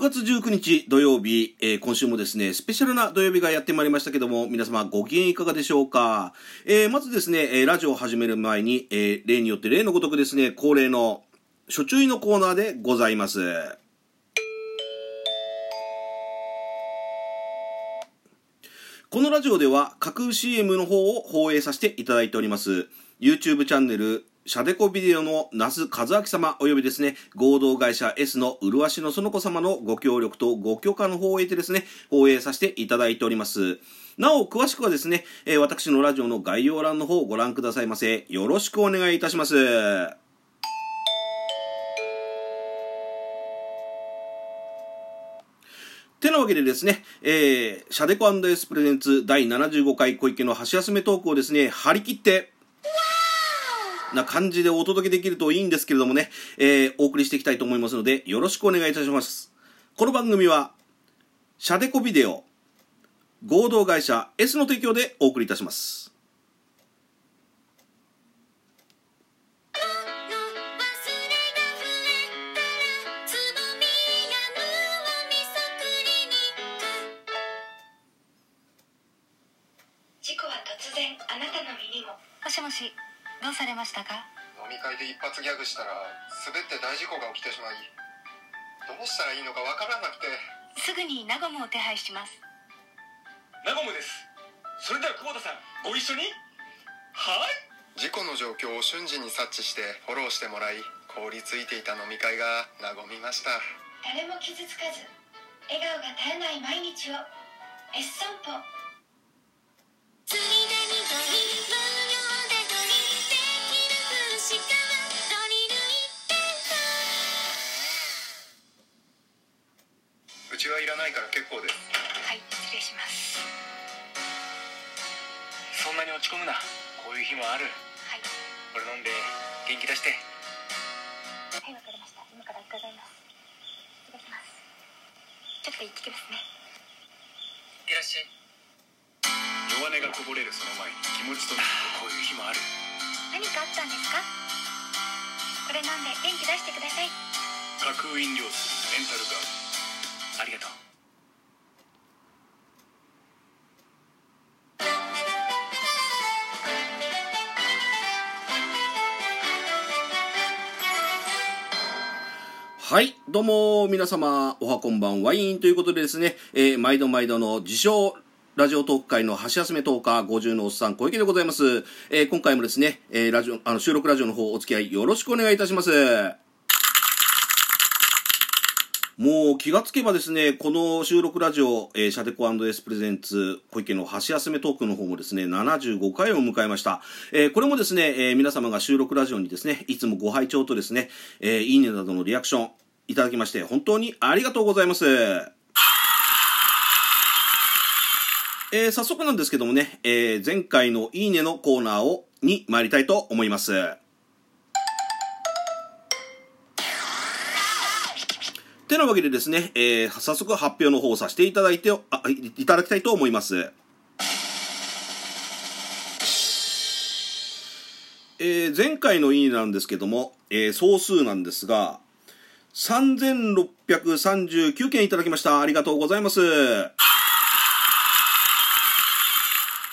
6月19日土曜日、えー、今週もですね、スペシャルな土曜日がやってまいりましたけども、皆様ご機嫌いかがでしょうか？えー、まずですね、えー、ラジオを始める前に、え例によって例のごとくですね、恒例の初注意のコーナーでございます。このラジオでは架空 CM の方を放映させていただいております。YouTube チャンネルシャデコビデオの那須和明様およびですね、合同会社 S の麗しの園子様のご協力とご許可の方を得てですね、放映させていただいております。なお、詳しくはですね、えー、私のラジオの概要欄の方をご覧くださいませ。よろしくお願いいたします。てなわけでですね、えー、シャデコ &S プレゼンツ第75回小池の箸休めトークをですね、張り切って、な感じでお届けできるといいんですけれどもね、えー、お送りしていきたいと思いますので、よろしくお願いいたします。この番組は、シャデコビデオ、合同会社 S の提供でお送りいたします。事故は突然あなたの身にももしもしどうされましたか？飲み会で一発ギャグしたら滑って大事故が起きてしまいどうしたらいいのかわからなくて。すぐにナゴムを手配します。ナゴムです。それでは久保田さんご一緒に。はい。事故の状況を瞬時に察知してフォローしてもらい凍りついていた飲み会が和みました。誰も傷つかず笑顔が絶えない毎日を S 散歩ちはいらないから結構です。はい失礼します。そんなに落ち込むな。こういう日もある。はい。これ飲んで元気出して。はいわかりました。今から伺います。失礼します。ちょっと行ってきますね。いらっしゃい。弱音がこぼれるその前に気持ちとなるとこういう日もある。何かあったんですか？これ飲んで元気出してください。架空飲料水メンタルガードありがとうはい。どうも、皆様、おはこんばんワインということでですね、えー、毎度毎度の自称、ラジオトーク会の箸休めトーカー50のおっさん小池でございます。えー、今回もですね、えー、ラジオ、あの、収録ラジオの方お付き合いよろしくお願いいたします。もう気がつけばですね、この収録ラジオ、えー、シャデコ &S プレゼンツ小池の箸休めトークの方もですね、75回を迎えました。えー、これもですね、えー、皆様が収録ラジオにですね、いつもご拝聴とですね、えー、いいねなどのリアクションいただきまして、本当にありがとうございます。えー、早速なんですけどもね、えー、前回のいいねのコーナーを、に参りたいと思います。なわけでですね、えー、早速発表の方をさせていただいて、あ、いただきたいと思います。えー、前回のいいなんですけども、えー、総数なんですが、3639件いただきました。ありがとうございます。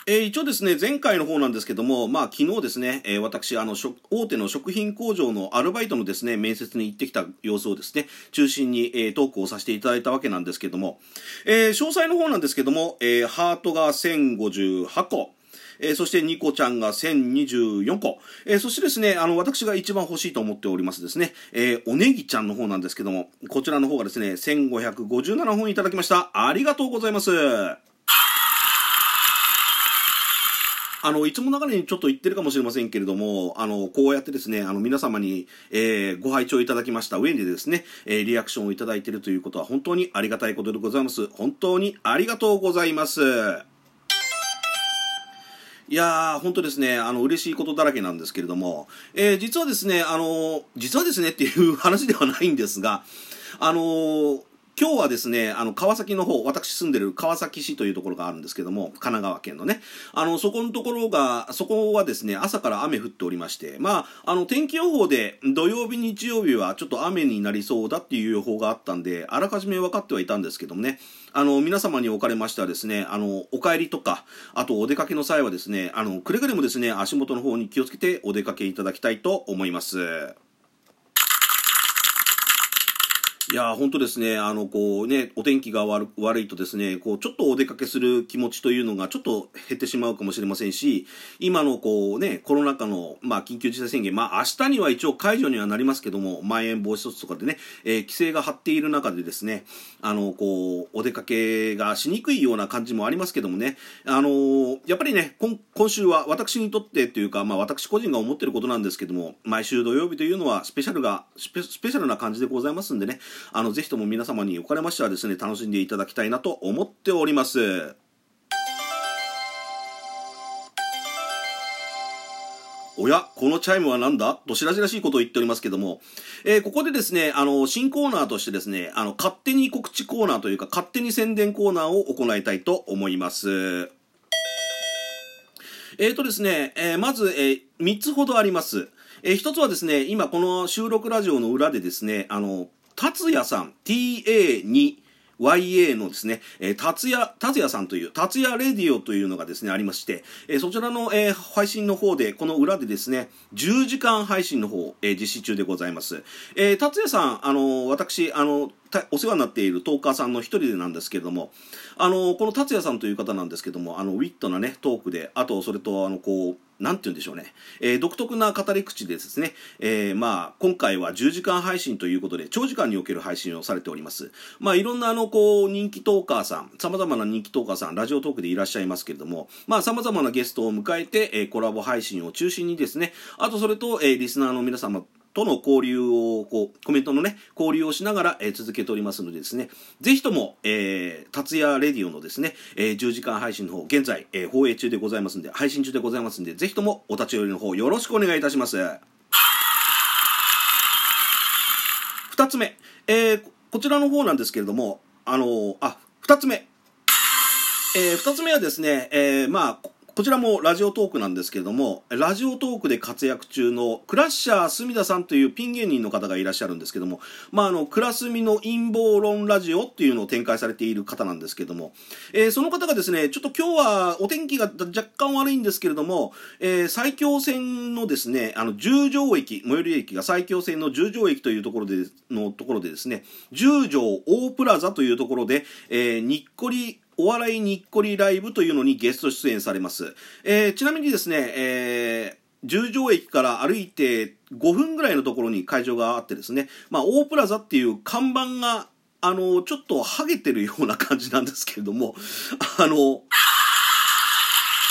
えー、一応ですね、前回の方なんですけども、まあ昨日ですね、えー、私、あの、大手の食品工場のアルバイトのですね、面接に行ってきた様子をですね、中心に、えー、トークをさせていただいたわけなんですけども、えー、詳細の方なんですけども、えー、ハートが1058個、えー、そしてニコちゃんが1024個、えー、そしてですね、あの、私が一番欲しいと思っておりますですね、えー、おねぎちゃんの方なんですけども、こちらの方がですね、1557本いただきました。ありがとうございます。あの、いつも流れにちょっと言ってるかもしれませんけれども、あの、こうやってですね、あの、皆様に、えー、ご拝聴いただきました上にですね、えー、リアクションをいただいているということは本当にありがたいことでございます。本当にありがとうございます。いやー、本当ですね、あの、嬉しいことだらけなんですけれども、えー、実はですね、あの、実はですねっていう話ではないんですが、あの今日はですね、あの、川崎の方、私住んでる川崎市というところがあるんですけども、神奈川県のね、あの、そこのところが、そこはですね、朝から雨降っておりまして、まあ、あの、天気予報で土曜日、日曜日はちょっと雨になりそうだっていう予報があったんで、あらかじめ分かってはいたんですけどもね、あの、皆様におかれましてはですね、あの、お帰りとか、あとお出かけの際はですね、あの、くれぐれもですね、足元の方に気をつけてお出かけいただきたいと思います。いや本当ですね、あの、こうね、お天気が悪いとですね、こう、ちょっとお出かけする気持ちというのがちょっと減ってしまうかもしれませんし、今のこうね、コロナ禍の、まあ、緊急事態宣言、まあ、明日には一応解除にはなりますけども、まん延防止措置とかでね、えー、規制が張っている中でですね、あの、こう、お出かけがしにくいような感じもありますけどもね、あのー、やっぱりね、今今週は私にとってというか、まあ、私個人が思ってることなんですけども、毎週土曜日というのはスペシャルが、スペシャルな感じでございますんでね、あの、ぜひとも皆様におかれましてはですね、楽しんでいただきたいなと思っております。おや、このチャイムは何だ？と白々しいことを言っておりますけども、えー、ここでですね、あの、新コーナーとしてですね、あの、勝手に告知コーナーというか、勝手に宣伝コーナーを行いたいと思います。えーとですね、えー、まず、えー、3つほどあります。えー、1つはですね、今この収録ラジオの裏でですね、あの、達也さん、TA2、YA のですね、えー、達也、達也さんという、達也レディオというのがですね、ありまして、えー、そちらの、えー、配信の方で、この裏でですね、10時間配信の方、えー、実施中でございます。えー、達也さん、あの私、あのお世話になっているトーカーさんの一人でなんですけれども、あのこの達也さんという方なんですけども、あのウィットなね、トークで、あと、それと、あの、こう、なんて言うんでしょうね、えー、独特な語り口でですね、えー、まあ、今回は10時間配信ということで、長時間における配信をされております。まあ、いろんなあの、こう、人気トーカーさん、様々な人気トーカーさん、ラジオトークでいらっしゃいますけれども、まあ、様々なゲストを迎えて、えー、コラボ配信を中心にですね、あとそれと、えー、リスナーの皆様との交流を、こう、コメントのね、交流をしながら、えー、続けておりますのでですね、ぜひとも、えー、達也レディオのですね、えー、10時間配信の方、現在、えー、放映中でございますんで、配信中でございますんで、ぜひともお立ち寄りの方、よろしくお願いいたします。二つ目、えー、こちらの方なんですけれども、あのー、あ、二つ目。えー、二つ目はですね、えー、まあ、こちらもラジオトークなんですけれども、ラジオトークで活躍中のクラッシャー隅田さんというピン芸人の方がいらっしゃるんですけども、まあ、あの、クラスミの陰謀論ラジオっていうのを展開されている方なんですけども、えー、その方がですね、ちょっと今日はお天気が若干悪いんですけれども、えー、埼京線のですね、あの、十条駅、最寄り駅が埼京線の十条駅というところで、のところでですね、十条大プラザというところで、えー、にっこりお笑いにっこりライブというのにゲスト出演されます。えー、ちなみにですね、えー、十条駅から歩いて5分ぐらいのところに会場があってですね、まあ、大プラザっていう看板が、あの、ちょっとハゲてるような感じなんですけれども、あの、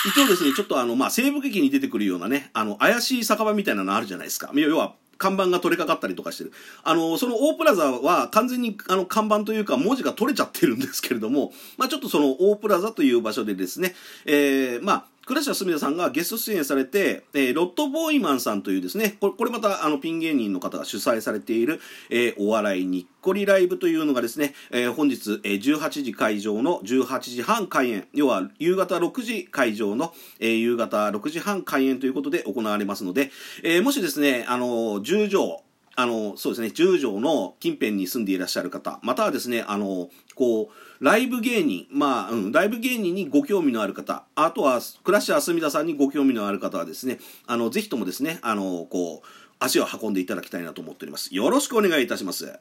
一応ですね、ちょっとあの、まあ、西部劇に出てくるようなね、あの、怪しい酒場みたいなのあるじゃないですか。要は、看板が取れかかったりとかしてる。あの、そのオープラザは完全にあの看板というか文字が取れちゃってるんですけれども、まあちょっとそのオープラザという場所でですね、えー、まあクラッシャーすみださんがゲスト出演されて、えー、ロットボーイマンさんというですね、これこれまたあのピン芸人の方が主催されている、えー、お笑いにっこりライブというのがですね、えー、本日、えー、18時会場の18時半開演、要は夕方6時会場の、えー、夕方6時半開演ということで行われますので、えー、もしですね、あの、10条、あの、そうですね、十条の近辺に住んでいらっしゃる方、またはですね、あの、こう、ライブ芸人、まあ、うん、ライブ芸人にご興味のある方、あとは、クラッシャー隅田さんにご興味のある方はですね、あの、ぜひともですね、あの、こう、足を運んでいただきたいなと思っております。よろしくお願いいたします。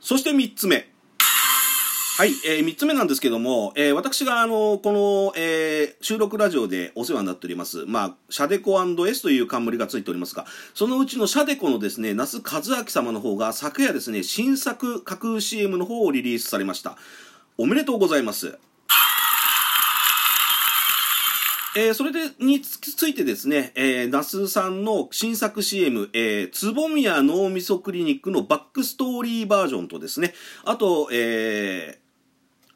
そして三つ目。はい、えー、3つ目なんですけども、えー、私があの、この、えー、収録ラジオでお世話になっております、まあ、シャデコ &S という冠がついておりますが、そのうちのシャデコのですね、那須和明様の方が昨夜ですね、新作架空 CM の方をリリースされました。おめでとうございます。えー、それで、についてですね、えー、那須さんの新作 CM、えー、つぼみや脳みそクリニックのバックストーリーバージョンとですね、あと、えー、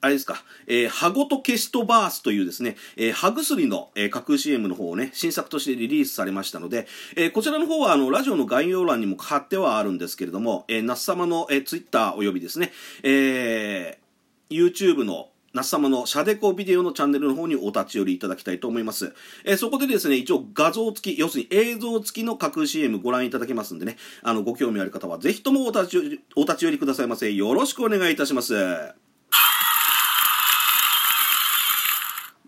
あれですか、えー、ハゴとケストバースというですね、えー、歯薬の、えー、架空 CM の方をね、新作としてリリースされましたので、えー、こちらの方は、あの、ラジオの概要欄にも貼ってはあるんですけれども、えー、那須様の、えー、ツイッターおよびですね、えー、YouTube の那須様のシャデコビデオのチャンネルの方にお立ち寄りいただきたいと思います。えー、そこでですね、一応画像付き、要するに映像付きの架空 CM ご覧いただけますんでね、あの、ご興味ある方はぜひともお立ち寄り、お立ち寄りくださいませ。よろしくお願いいたします。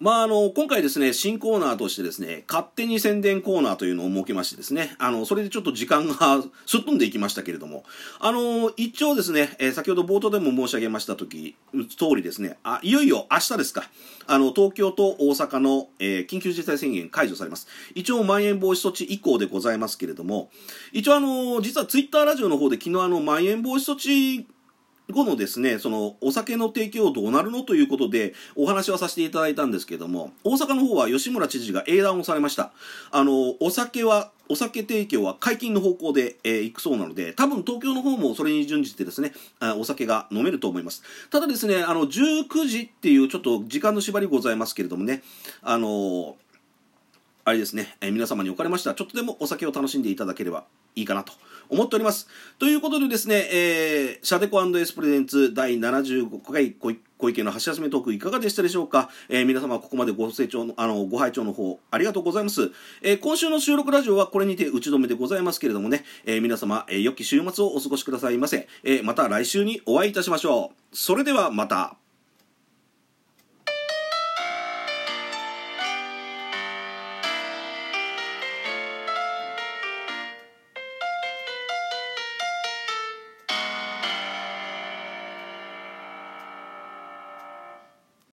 まあ、あの、今回ですね、新コーナーとしてですね、勝手に宣伝コーナーというのを設けましてですね、あの、それでちょっと時間がすっ飛んでいきましたけれども、あの、一応ですね、えー、先ほど冒頭でも申し上げました時、通りですね、あ、いよいよ明日ですか、あの、東京と大阪の、えー、緊急事態宣言解除されます。一応、まん延防止措置以降でございますけれども、一応あの、実はツイッターラジオの方で昨日あの、まん延防止措置後のですね、そのお酒の提供どうなるのということでお話はさせていただいたんですけども、大阪の方は吉村知事が英断をされました。あの、お酒は、お酒提供は解禁の方向で、えー、行くそうなので、多分東京の方もそれに準じてですね、お酒が飲めると思います。ただですね、あの、19時っていうちょっと時間の縛りございますけれどもね、あのあれですね、えー、皆様におかれましては、ちょっとでもお酒を楽しんでいただければいいかなと思っております。ということでですね、えー、シャデコエスプレゼンツ第75回小池の橋休めトークいかがでしたでしょうか、えー、皆様ここまでご清聴の、あの、ご拝聴の方ありがとうございます。えー、今週の収録ラジオはこれにて打ち止めでございますけれどもね、えー、皆様、え、良き週末をお過ごしくださいませ。え、また来週にお会いいたしましょう。それではまた。